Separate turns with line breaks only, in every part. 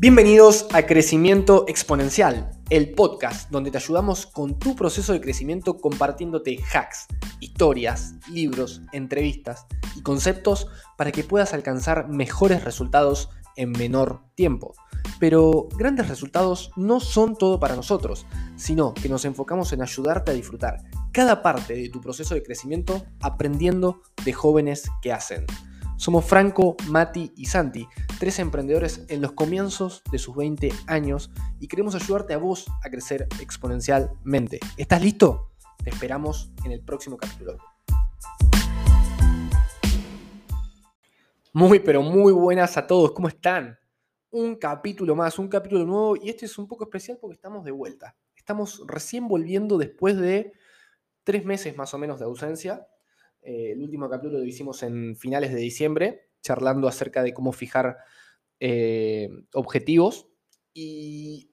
Bienvenidos a Crecimiento Exponencial, el podcast donde te ayudamos con tu proceso de crecimiento compartiéndote hacks, historias, libros, entrevistas y conceptos para que puedas alcanzar mejores resultados en menor tiempo. Pero grandes resultados no son todo para nosotros, sino que nos enfocamos en ayudarte a disfrutar cada parte de tu proceso de crecimiento aprendiendo de jóvenes que hacen. Somos Franco, Mati y Santi, tres emprendedores en los comienzos de sus 20 años y queremos ayudarte a vos a crecer exponencialmente. ¿Estás listo? Te esperamos en el próximo capítulo. Muy, pero muy buenas a todos. ¿Cómo están? Un capítulo más, un capítulo nuevo y este es un poco especial porque estamos de vuelta. Estamos recién volviendo después de tres meses más o menos de ausencia eh, el último capítulo lo hicimos en finales de diciembre, charlando acerca de cómo fijar eh, objetivos. Y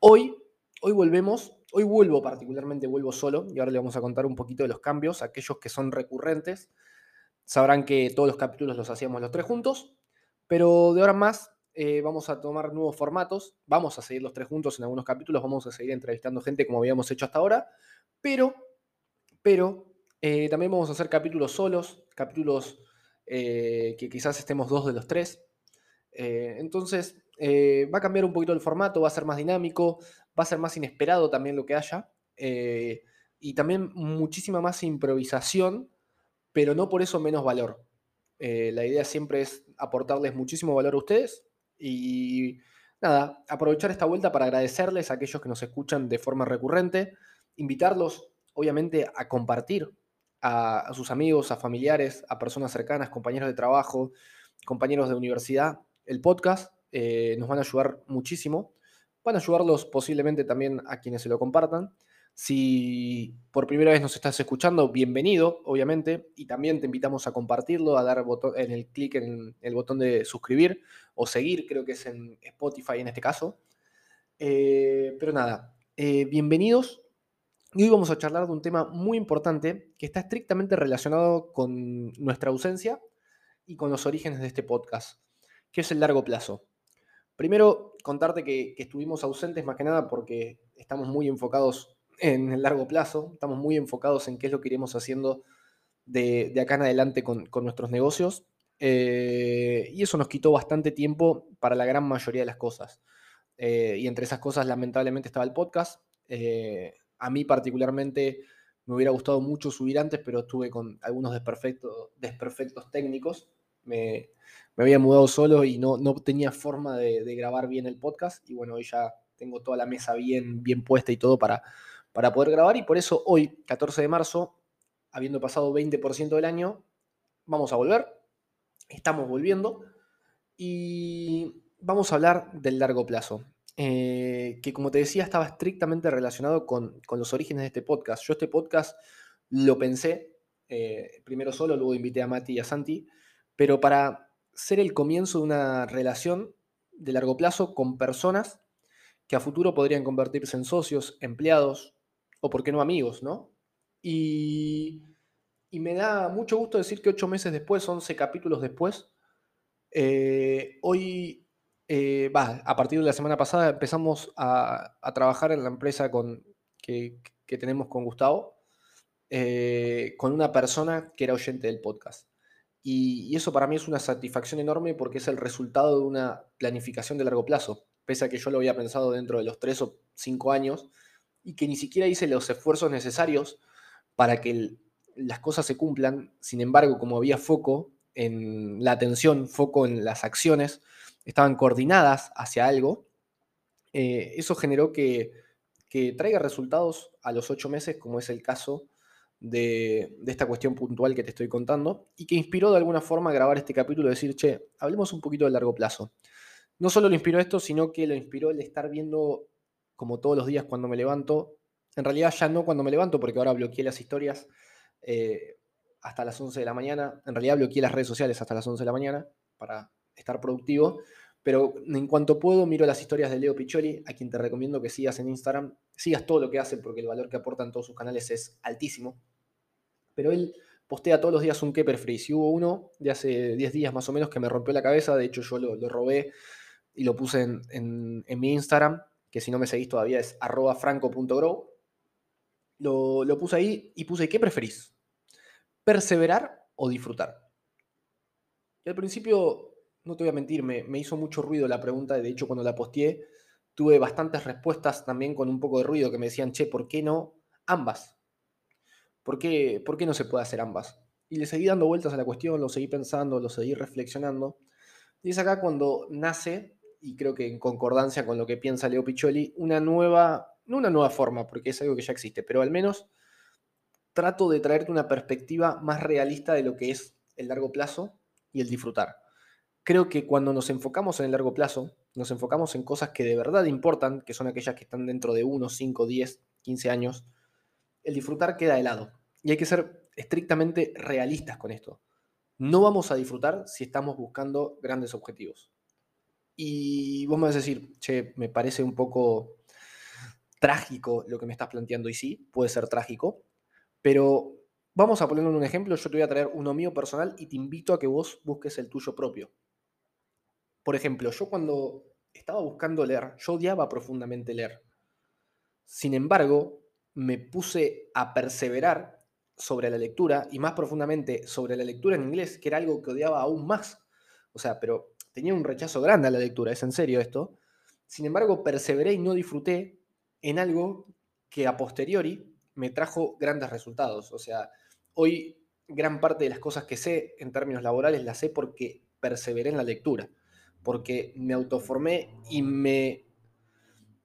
hoy, hoy volvemos, hoy vuelvo particularmente, vuelvo solo, y ahora le vamos a contar un poquito de los cambios, aquellos que son recurrentes. Sabrán que todos los capítulos los hacíamos los tres juntos, pero de ahora en más eh, vamos a tomar nuevos formatos, vamos a seguir los tres juntos en algunos capítulos, vamos a seguir entrevistando gente como habíamos hecho hasta ahora, pero, pero eh, también vamos a hacer capítulos solos, capítulos eh, que quizás estemos dos de los tres. Eh, entonces, va a cambiar un poquito el formato, va a ser más dinámico, va a ser más inesperado también lo que haya. y también muchísima más improvisación, pero no por eso menos valor. la idea siempre es aportarles muchísimo valor a ustedes y nada, aprovechar esta vuelta para agradecerles a aquellos que nos escuchan de forma recurrente, invitarlos obviamente a compartir a, sus amigos, a familiares, a personas cercanas, compañeros de trabajo, compañeros de universidad. El podcast eh, nos van a ayudar muchísimo. Van a ayudarlos posiblemente también a quienes se lo compartan. Si por primera vez nos estás escuchando, bienvenido, obviamente, y también te invitamos a compartirlo, a dar en el clic en el botón de suscribir o seguir, creo que es en Spotify en este caso. Eh, pero nada, eh, bienvenidos y hoy vamos a charlar de un tema muy importante que está estrictamente relacionado con nuestra ausencia y con los orígenes de este podcast, que es el largo plazo. Primero, contarte que, estuvimos ausentes más que nada porque estamos muy enfocados en el largo plazo, estamos muy enfocados en qué es lo que iremos haciendo de, acá en adelante con, nuestros negocios. Eh, y eso nos quitó bastante tiempo para la gran mayoría de las cosas. Eh, y entre esas cosas, lamentablemente, estaba el podcast. Eh, a mí particularmente me hubiera gustado mucho subir antes, pero estuve con algunos desperfectos, técnicos. Me, había mudado solo y no, tenía forma de, grabar bien el podcast. Y bueno, hoy ya tengo toda la mesa bien, bien puesta y todo para, para poder grabar. Y por eso hoy, 14 de marzo, habiendo pasado 20% del año, vamos a volver. Estamos volviendo. Y vamos a hablar del largo plazo. Eh, que como te decía estaba estrictamente relacionado con, los orígenes de este podcast. Yo este podcast lo pensé, eh, primero solo, luego invité a Mati y a Santi, pero para ser el comienzo de una relación de largo plazo con personas que a futuro podrían convertirse en socios, empleados o, por qué no, amigos, ¿no? Y, me da mucho gusto decir que ocho meses después, once capítulos después, eh, hoy eh, a partir de la semana pasada empezamos a, trabajar en la empresa con, que, tenemos con Gustavo, eh, con una persona que era oyente del podcast. Y, eso para mí es una satisfacción enorme porque es el resultado de una planificación de largo plazo, pese a que yo lo había pensado dentro de los tres o cinco años y que ni siquiera hice los esfuerzos necesarios para que las cosas se cumplan. Sin embargo, como había foco en la atención, foco en las acciones, estaban coordinadas hacia algo, eh, eso generó que, traiga resultados a los ocho meses, como es el caso de, esta cuestión puntual que te estoy contando, y que inspiró de alguna forma a grabar este capítulo y decir, che, hablemos un poquito de largo plazo. No solo lo inspiró esto, sino que lo inspiró el estar viendo como todos los días cuando me levanto, en realidad ya no cuando me levanto, porque ahora bloqueé las historias eh, hasta las 11 de la mañana, en realidad bloqueé las redes sociales hasta las 11 de la mañana para estar productivo, pero en cuanto puedo miro las historias de Leo Picholi, a quien te recomiendo que sigas en Instagram, sigas todo lo que hace porque el valor que aporta en todos sus canales es altísimo. Pero él postea todos los días un Keeper Freeze. Y hubo uno de hace 10 días más o menos que me rompió la cabeza, de hecho yo lo, robé y lo puse en, mi Instagram, que si no me seguís todavía es arroba franco.grow. Lo, lo puse ahí y puse, ¿qué preferís? ¿Perseverar o disfrutar? Y al principio, no te voy a mentir, me, hizo mucho ruido la pregunta, de hecho cuando la posteé, tuve bastantes respuestas también con un poco de ruido que me decían, che, ¿por qué no ambas? ¿Por qué, ¿Por qué no se puede hacer ambas? Y le seguí dando vueltas a la cuestión, lo seguí pensando, lo seguí reflexionando. Y es acá cuando nace, y creo que en concordancia con lo que piensa Leo Piccioli, una nueva, no una nueva forma, porque es algo que ya existe, pero al menos trato de traerte una perspectiva más realista de lo que es el largo plazo y el disfrutar. Creo que cuando nos enfocamos en el largo plazo, nos enfocamos en cosas que de verdad importan, que son aquellas que están dentro de 1, 5, 10, 15 años, el disfrutar queda de lado. Y hay que ser estrictamente realistas con esto. No vamos a disfrutar si estamos buscando grandes objetivos. Y vos me vas a decir, che, me parece un poco trágico lo que me estás planteando, y sí, puede ser trágico, pero vamos a ponerlo en un ejemplo, yo te voy a traer uno mío personal y te invito a que vos busques el tuyo propio. Por ejemplo, yo cuando estaba buscando leer, yo odiaba profundamente leer. Sin embargo, me puse a perseverar sobre la lectura y más profundamente sobre la lectura en inglés, que era algo que odiaba aún más. O sea, pero tenía un rechazo grande a la lectura, es en serio esto. Sin embargo, perseveré y no disfruté en algo que a posteriori me trajo grandes resultados. O sea, hoy gran parte de las cosas que sé en términos laborales las sé porque perseveré en la lectura, porque me autoformé y me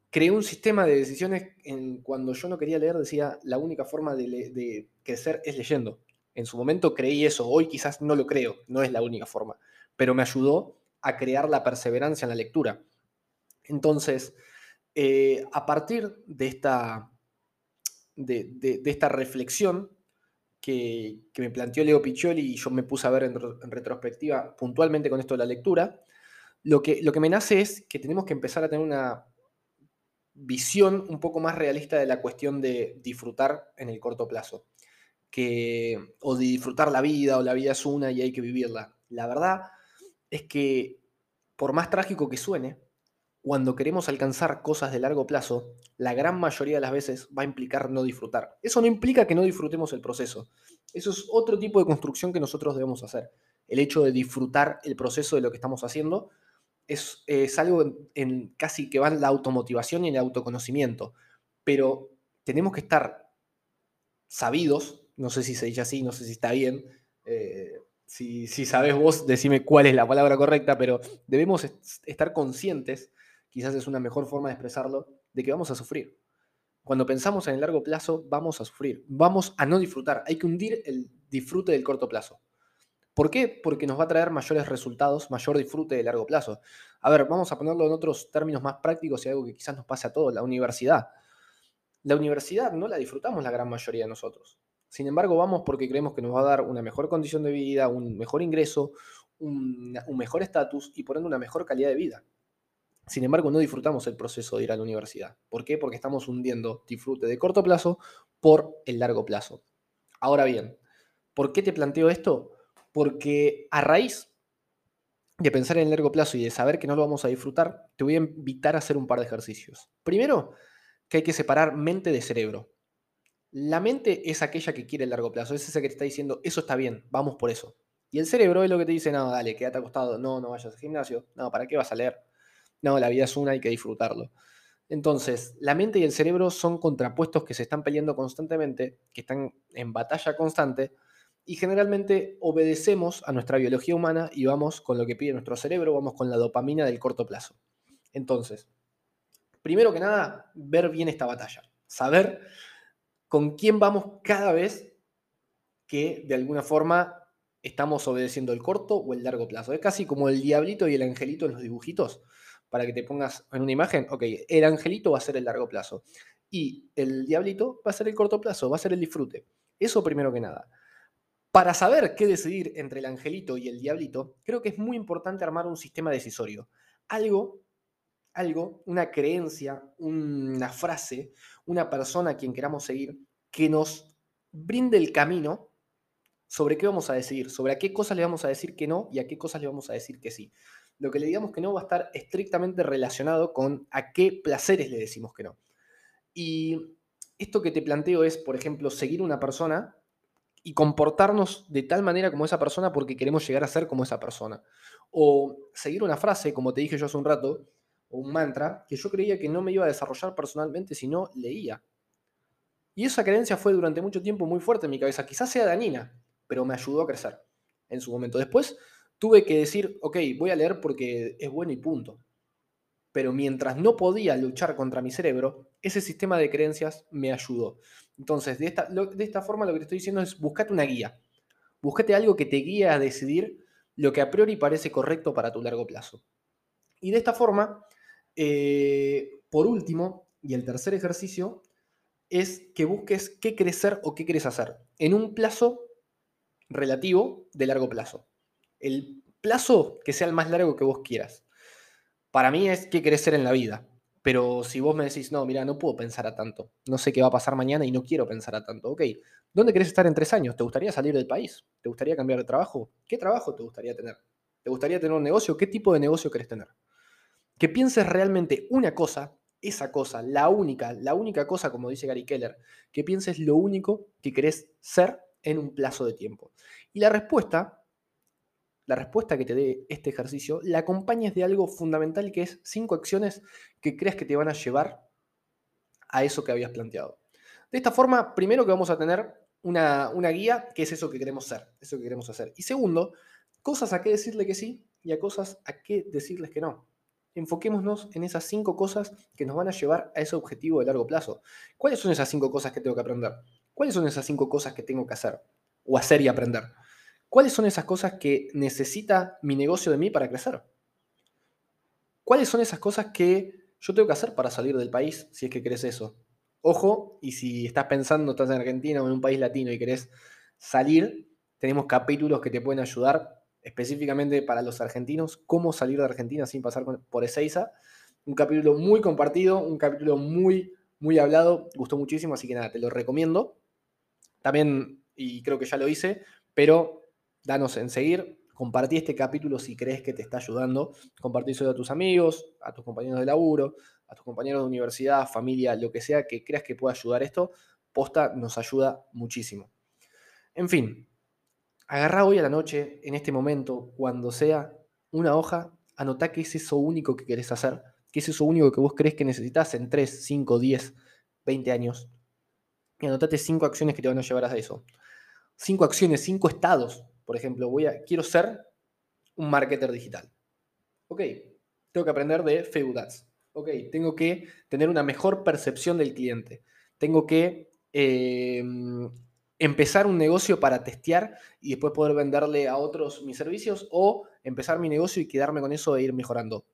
creé un sistema de decisiones en cuando yo no quería leer, decía, la única forma de, crecer es leyendo. En su momento creí eso, hoy quizás no lo creo, no es la única forma, pero me ayudó a crear la perseverancia en la lectura. Entonces, eh, a partir de esta, de, esta reflexión que, me planteó Leo Piccioli y yo me puse a ver en, retrospectiva puntualmente con esto de la lectura, lo que, lo que me nace es que tenemos que empezar a tener una visión un poco más realista de la cuestión de disfrutar en el corto plazo. Que, o de disfrutar la vida, o la vida es una y hay que vivirla. La verdad es que, por más trágico que suene, cuando queremos alcanzar cosas de largo plazo, la gran mayoría de las veces va a implicar no disfrutar. Eso no implica que no disfrutemos el proceso. Eso es otro tipo de construcción que nosotros debemos hacer. El hecho de disfrutar el proceso de lo que estamos haciendo es, algo en, casi que va la automotivación y el autoconocimiento. Pero tenemos que estar sabidos, no sé si se dice así, no sé si está bien, eh, si, si sabes vos, decime cuál es la palabra correcta, pero debemos estar conscientes, quizás es una mejor forma de expresarlo, de que vamos a sufrir. Cuando pensamos en el largo plazo, vamos a sufrir, vamos a no disfrutar, hay que hundir el disfrute del corto plazo. ¿Por qué? Porque nos va a traer mayores resultados, mayor disfrute de largo plazo. A ver, vamos a ponerlo en otros términos más prácticos y algo que quizás nos pase a todos, la universidad. La universidad no la disfrutamos la gran mayoría de nosotros. Sin embargo, vamos porque creemos que nos va a dar una mejor condición de vida, un mejor ingreso, un, mejor estatus y por ende una mejor calidad de vida. Sin embargo, no disfrutamos el proceso de ir a la universidad. ¿Por qué? Porque estamos hundiendo disfrute de corto plazo por el largo plazo. Ahora bien, ¿por qué te planteo esto? Porque a raíz de pensar en el largo plazo y de saber que no lo vamos a disfrutar, te voy a invitar a hacer un par de ejercicios. Primero, que hay que separar mente de cerebro. La mente es aquella que quiere el largo plazo, es esa que te está diciendo, eso está bien, vamos por eso. Y el cerebro es lo que te dice, no, dale, quédate acostado, no, no vayas al gimnasio, no, ¿para qué vas a leer? No, la vida es una, hay que disfrutarlo. Entonces, la mente y el cerebro son contrapuestos que se están peleando constantemente, que están en batalla constante, y generalmente obedecemos a nuestra biología humana y vamos con lo que pide nuestro cerebro, vamos con la dopamina del corto plazo. Entonces, primero que nada, ver bien esta batalla, saber con quién vamos cada vez que de alguna forma estamos obedeciendo el corto o el largo plazo. Es casi como el diablito y el angelito en los dibujitos. Para que te pongas en una imagen, ok, el angelito va a ser el largo plazo y el diablito va a ser el corto plazo, va a ser el disfrute. Eso primero que nada. Para saber qué decidir entre el angelito y el diablito, creo que es muy importante armar un sistema decisorio. Algo, algo, una creencia, una frase, una persona a quien queramos seguir, que nos brinde el camino sobre qué vamos a decidir, sobre a qué cosas le vamos a decir que no y a qué cosas le vamos a decir que sí. lo que le digamos que no va a estar estrictamente relacionado con a qué placeres le decimos que no. Y esto que te planteo es, por ejemplo, seguir una persona y comportarnos de tal manera como esa persona porque queremos llegar a ser como esa persona. O seguir una frase, como te dije yo hace un rato, o un mantra, que yo creía que no me iba a desarrollar personalmente si no leía. Y esa creencia fue durante mucho tiempo muy fuerte en mi cabeza. Quizás sea dañina, pero me ayudó a crecer en su momento. Después tuve que decir, ok, voy a leer porque es bueno y punto. Pero mientras no podía luchar contra mi cerebro, ese sistema de creencias me ayudó. Entonces, de esta, de esta forma lo que te estoy diciendo es buscate una guía. Búscate algo que te guíe a decidir lo que a priori parece correcto para tu largo plazo. Y de esta forma, eh, por último, y el tercer ejercicio, es que busques qué crecer o qué quieres hacer en un plazo relativo de largo plazo el plazo que sea el más largo que vos quieras. Para mí es qué crecer en la vida. Pero si vos me decís, no, mira, no puedo pensar a tanto, no sé qué va a pasar mañana y no quiero pensar a tanto, ok, ¿dónde querés estar en tres años? ¿Te gustaría salir del país? ¿Te gustaría cambiar de trabajo? ¿Qué trabajo te gustaría tener? ¿Te gustaría tener un negocio? ¿Qué tipo de negocio querés tener? Que pienses realmente una cosa, esa cosa, la única, la única cosa, como dice Gary Keller, que pienses lo único que querés ser en un plazo de tiempo. Y la respuesta la respuesta que te dé este ejercicio la acompañes de algo fundamental que es cinco acciones que creas que te van a llevar a eso que habías planteado. De esta forma, primero que vamos a tener una, una guía, que es eso que queremos ser, eso que queremos hacer. Y segundo, cosas a qué decirle que sí y a cosas a qué decirles que no. Enfoquémonos en esas cinco cosas que nos van a llevar a ese objetivo de largo plazo. ¿Cuáles son esas cinco cosas que tengo que aprender? ¿Cuáles son esas cinco cosas que tengo que hacer? O hacer y aprender. ¿Cuáles son esas cosas que necesita mi negocio de mí para crecer? ¿Cuáles son esas cosas que yo tengo que hacer para salir del país si es que querés eso? Ojo, y si estás pensando, estás en Argentina o en un país latino y querés salir, tenemos capítulos que te pueden ayudar específicamente para los argentinos, cómo salir de Argentina sin pasar por Ezeiza. Un capítulo muy compartido, un capítulo muy, muy hablado, gustó muchísimo, así que nada, te lo recomiendo. También, y creo que ya lo hice, pero danos en seguir, compartí este capítulo si crees que te está ayudando, compartíselo a tus amigos, a tus compañeros de laburo, a tus compañeros de universidad, familia, lo que sea que creas que pueda ayudar esto, posta nos ayuda muchísimo. En fin, agarrá hoy a la noche, en este momento, cuando sea, una hoja, anotá qué es eso único que querés hacer, qué es eso único que vos crees que necesitas en 3, 5, 10, 20 años. Y anotate cinco acciones que te van a llevar a eso. Cinco acciones, cinco estados por ejemplo, voy a, quiero ser un marketer digital. Ok, tengo que aprender de Facebook Ads. Ok, tengo que tener una mejor percepción del cliente. Tengo que em, empezar un negocio para testear y después poder venderle a otros mis servicios o empezar mi negocio y quedarme con eso e ir mejorando.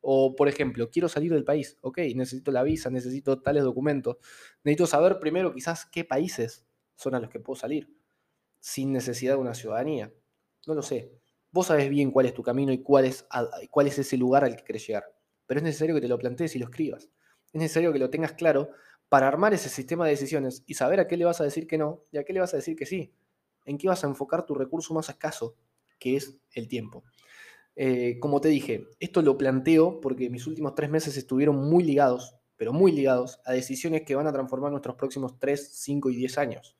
O, por ejemplo, quiero salir del país. Ok, necesito la visa, necesito tales documentos. Necesito saber primero quizás qué países son a los que puedo salir sin necesidad de una ciudadanía. No lo sé. Vos sabés bien cuál es tu camino y cuál es, cuál es ese lugar al que querés llegar. Pero es necesario que te lo plantees y lo escribas. Es necesario que lo tengas claro para armar ese sistema de decisiones y saber a qué le vas a decir que no y a qué le vas a decir que sí. En qué vas a enfocar tu recurso más escaso, que es el tiempo. Eh, como te dije, esto lo planteo porque mis últimos tres meses estuvieron muy ligados, pero muy ligados, a decisiones que van a transformar nuestros próximos 3, 5 y 10 años.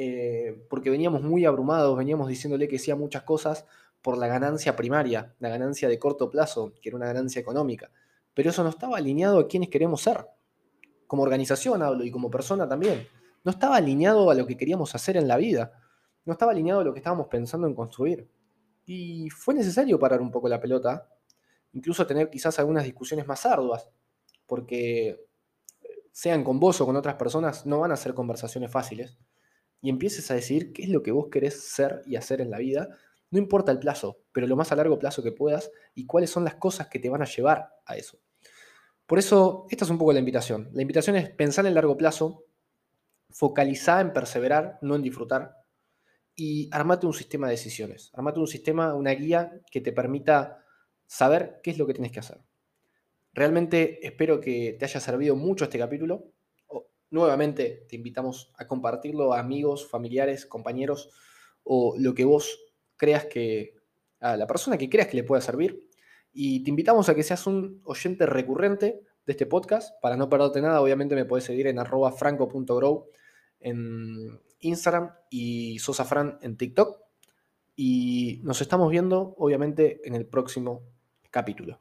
Eh, porque veníamos muy abrumados, veníamos diciéndole que sí a muchas cosas por la ganancia primaria, la ganancia de corto plazo, que era una ganancia económica. Pero eso no estaba alineado a quienes queremos ser. Como organización hablo y como persona también. No estaba alineado a lo que queríamos hacer en la vida. No estaba alineado a lo que estábamos pensando en construir. Y fue necesario parar un poco la pelota, incluso tener quizás algunas discusiones más arduas, porque sean con vos o con otras personas, no van a ser conversaciones fáciles y empieces a decir qué es lo que vos querés ser y hacer en la vida, no importa el plazo, pero lo más a largo plazo que puedas y cuáles son las cosas que te van a llevar a eso. Por eso, esta es un poco la invitación. La invitación es pensar en largo plazo, focalizar en perseverar, no en disfrutar, y armate un sistema de decisiones. Armate un sistema, una guía que te permita saber qué es lo que tienes que hacer. Realmente espero que te haya servido mucho este capítulo. Nuevamente te invitamos a compartirlo a amigos, familiares, compañeros o lo que vos creas que, a la persona que creas que le pueda servir. Y te invitamos a que seas un oyente recurrente de este podcast. Para no perderte nada, obviamente me puedes seguir en arroba franco.grow en Instagram y sosafran en TikTok. Y nos estamos viendo, obviamente, en el próximo capítulo.